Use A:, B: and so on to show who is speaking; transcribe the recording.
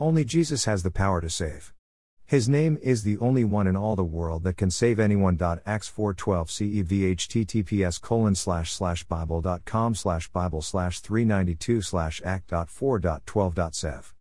A: Only Jesus has the power to save. His name is the only one in all the world that can save anyone. Acts four twelve C E V H T T P S colon slash slash bible.com slash bible slash 392 slash act.4.12.sev